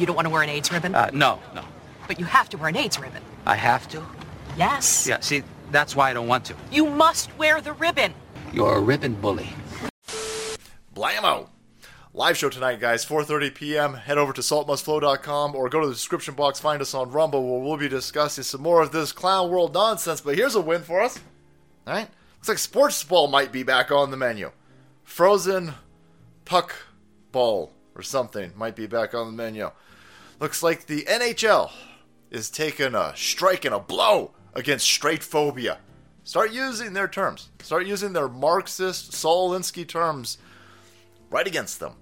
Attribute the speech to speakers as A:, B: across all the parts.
A: You don't want to wear an AIDS ribbon?
B: Uh, no, no.
A: But you have to wear an AIDS ribbon.
B: I have to?
A: Yes.
B: Yeah, see, that's why I don't want to.
A: You must wear the ribbon.
B: You're a ribbon bully.
C: Blammo! Live show tonight, guys, 4.30 p.m. Head over to saltmustflow.com or go to the description box, find us on Rumble, where we'll be discussing some more of this clown world nonsense. But here's a win for us. All right? Looks like sports ball might be back on the menu. Frozen puck ball or something might be back on the menu. Looks like the NHL is taking a strike and a blow against straight phobia. Start using their terms. Start using their Marxist, Saul Alinsky terms right against them.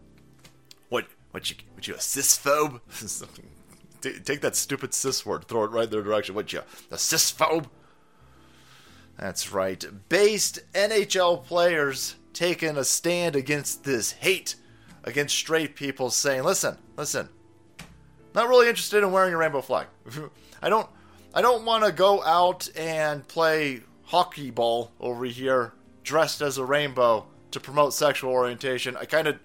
C: What? What you? What you a cisphobe? Take that stupid cis word, throw it right in their direction. What you? A cisphobe? That's right. Based NHL players taking a stand against this hate against straight people, saying, "Listen, listen, not really interested in wearing a rainbow flag. I don't, I don't want to go out and play hockey ball over here dressed as a rainbow to promote sexual orientation. I kind of,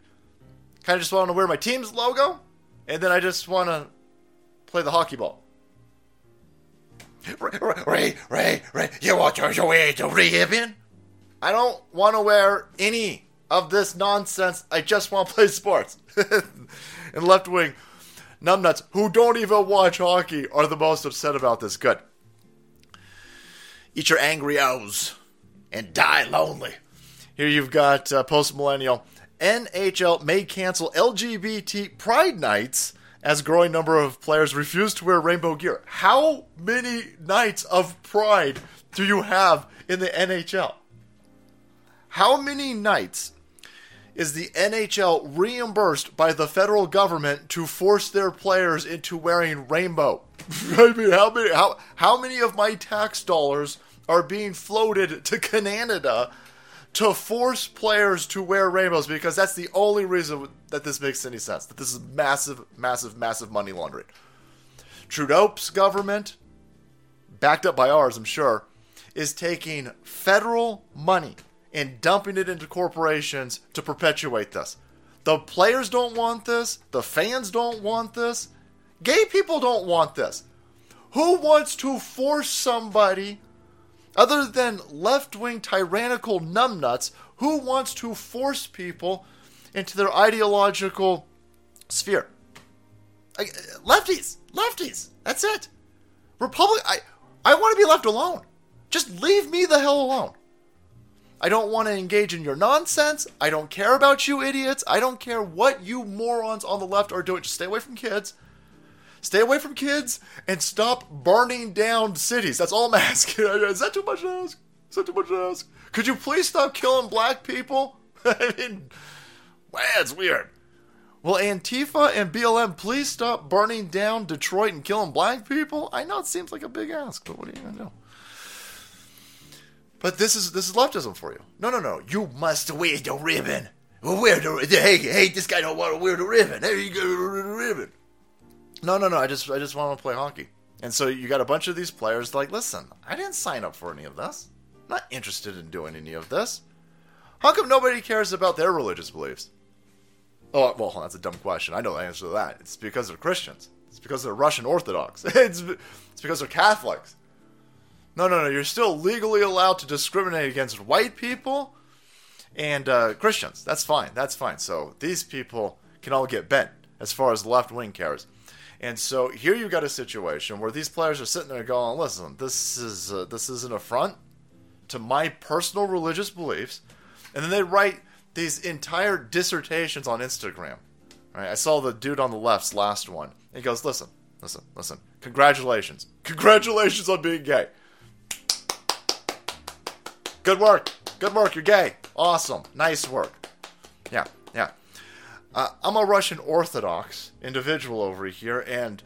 C: kind of just want to wear my team's logo, and then I just want to play the hockey ball." Ray, Ray, Ray, you want to wear the ribbon? I don't want to wear any of this nonsense. I just want to play sports. and left wing numbnuts who don't even watch hockey are the most upset about this. Good. Eat your angry O's and die lonely. Here you've got uh, post millennial. NHL may cancel LGBT pride nights as growing number of players refuse to wear rainbow gear. How many nights of pride do you have in the NHL? How many nights is the NHL reimbursed by the federal government to force their players into wearing rainbow? I mean, how many how how many of my tax dollars are being floated to Canada to force players to wear rainbows because that's the only reason that this makes any sense. That this is massive, massive, massive money laundering. Trudeau's government, backed up by ours, I'm sure, is taking federal money and dumping it into corporations to perpetuate this. The players don't want this. The fans don't want this. Gay people don't want this. Who wants to force somebody other than left wing tyrannical numbnuts, who wants to force people into their ideological sphere? lefties, lefties. That's it. Republic. I I want to be left alone. Just leave me the hell alone. I don't want to engage in your nonsense. I don't care about you idiots. I don't care what you morons on the left are doing. Just stay away from kids. Stay away from kids and stop burning down cities. That's all I'm asking. Is that too much to ask? Is that too much to ask? Could you please stop killing black people? I mean, wow, it's weird. Will Antifa and BLM please stop burning down Detroit and killing black people? I know it seems like a big ask, but what are you gonna do? But this is this is leftism for you. No, no, no. You must wear the ribbon. Wear the hey, hey. This guy don't want to wear the ribbon. There you go, the ribbon. No, no, no. I just I just want to play hockey. And so you got a bunch of these players like, listen, I didn't sign up for any of this. I'm not interested in doing any of this. How come nobody cares about their religious beliefs? Oh, well, that's a dumb question. I know the answer to that. It's because they're Christians. It's because they're Russian Orthodox. it's, it's because they're Catholics. No, no, no. You're still legally allowed to discriminate against white people and uh, Christians. That's fine. That's fine. So these people can all get bent as far as left wing cares. And so here you've got a situation where these players are sitting there going, "Listen, this is uh, this is an affront to my personal religious beliefs," and then they write these entire dissertations on Instagram. Right? I saw the dude on the left's last one. He goes, "Listen, listen, listen. Congratulations, congratulations on being gay. Good work, good work. You're gay. Awesome, nice work. Yeah, yeah." uh, I'm a Russian Orthodox individual over here, and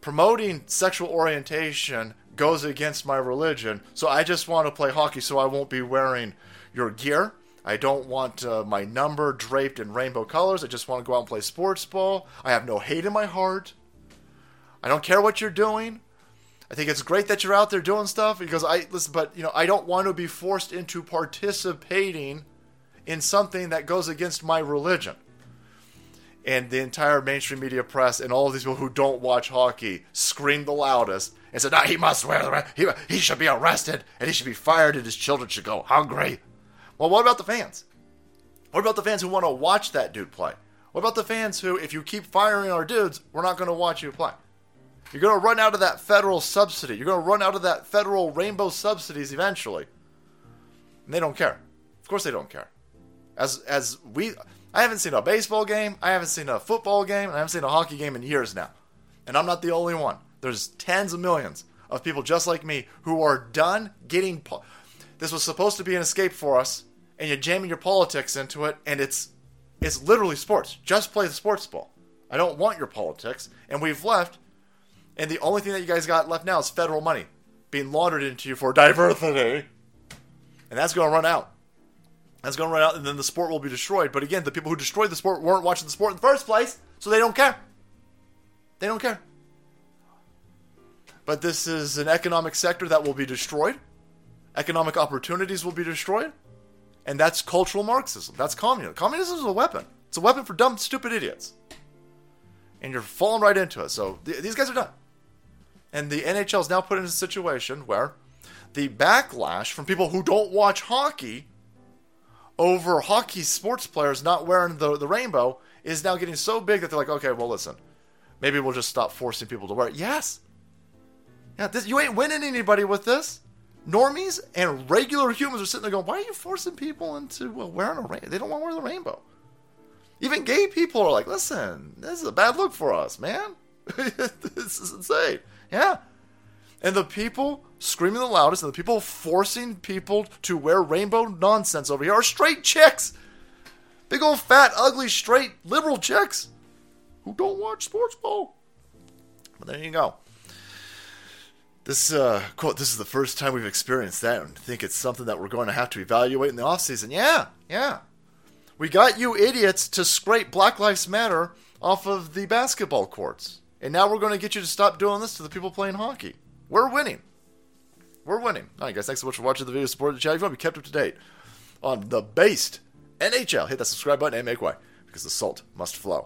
C: promoting sexual orientation goes against my religion. So I just want to play hockey, so I won't be wearing your gear. I don't want uh, my number draped in rainbow colors. I just want to go out and play sports ball. I have no hate in my heart. I don't care what you're doing. I think it's great that you're out there doing stuff because I listen, but you know I don't want to be forced into participating in something that goes against my religion. and the entire mainstream media press and all these people who don't watch hockey screamed the loudest and said, "No, he must wear the he he should be arrested and he should be fired and his children should go hungry." Well, what about the fans? What about the fans who want to watch that dude play? What about the fans who, if you keep firing our dudes, we're not going to watch you play? You're going to run out of that federal subsidy. You're going to run out of that federal rainbow subsidies eventually. And they don't care. Of course they don't care. As as we I haven't seen a baseball game, I haven't seen a football game, I haven't seen a hockey game in years now. And I'm not the only one. There's tens of millions of people just like me who are done getting po- this was supposed to be an escape for us and you're jamming your politics into it and it's it's literally sports. Just play the sports ball. I don't want your politics and we've left and the only thing that you guys got left now is federal money being laundered into you for diversity. And that's going to run out. That's going to run out, and then the sport will be destroyed. But again, the people who destroyed the sport weren't watching the sport in the first place, so they don't care. They don't care. But this is an economic sector that will be destroyed. Economic opportunities will be destroyed. And that's cultural Marxism. That's communism. Communism is a weapon. It's a weapon for dumb, stupid idiots. And you're falling right into it. So th- these guys are done. And the NHL is now put in a situation where the backlash from people who don't watch hockey over hockey sports players not wearing the, the rainbow is now getting so big that they're like, okay, well, listen, maybe we'll just stop forcing people to wear it. Yes. Yeah, this, you ain't winning anybody with this. Normies and regular humans are sitting there going, why are you forcing people into well, wearing a rainbow? They don't want to wear the rainbow. Even gay people are like, listen, this is a bad look for us, man. this is insane. Yeah. And the people screaming the loudest and the people forcing people to wear rainbow nonsense over here are straight chicks. Big old fat, ugly, straight liberal chicks who don't watch sports ball. But there you go. This uh, quote, this is the first time we've experienced that and think it's something that we're going to have to evaluate in the offseason. Yeah, yeah. We got you idiots to scrape Black Lives Matter off of the basketball courts. And now we're going to get you to stop doing this to the people playing hockey. We're winning. We're winning. All right, guys. Thanks so much for watching the video. Support the channel. If you want to be kept up to date on the based NHL, hit that subscribe button and make way because the salt must flow.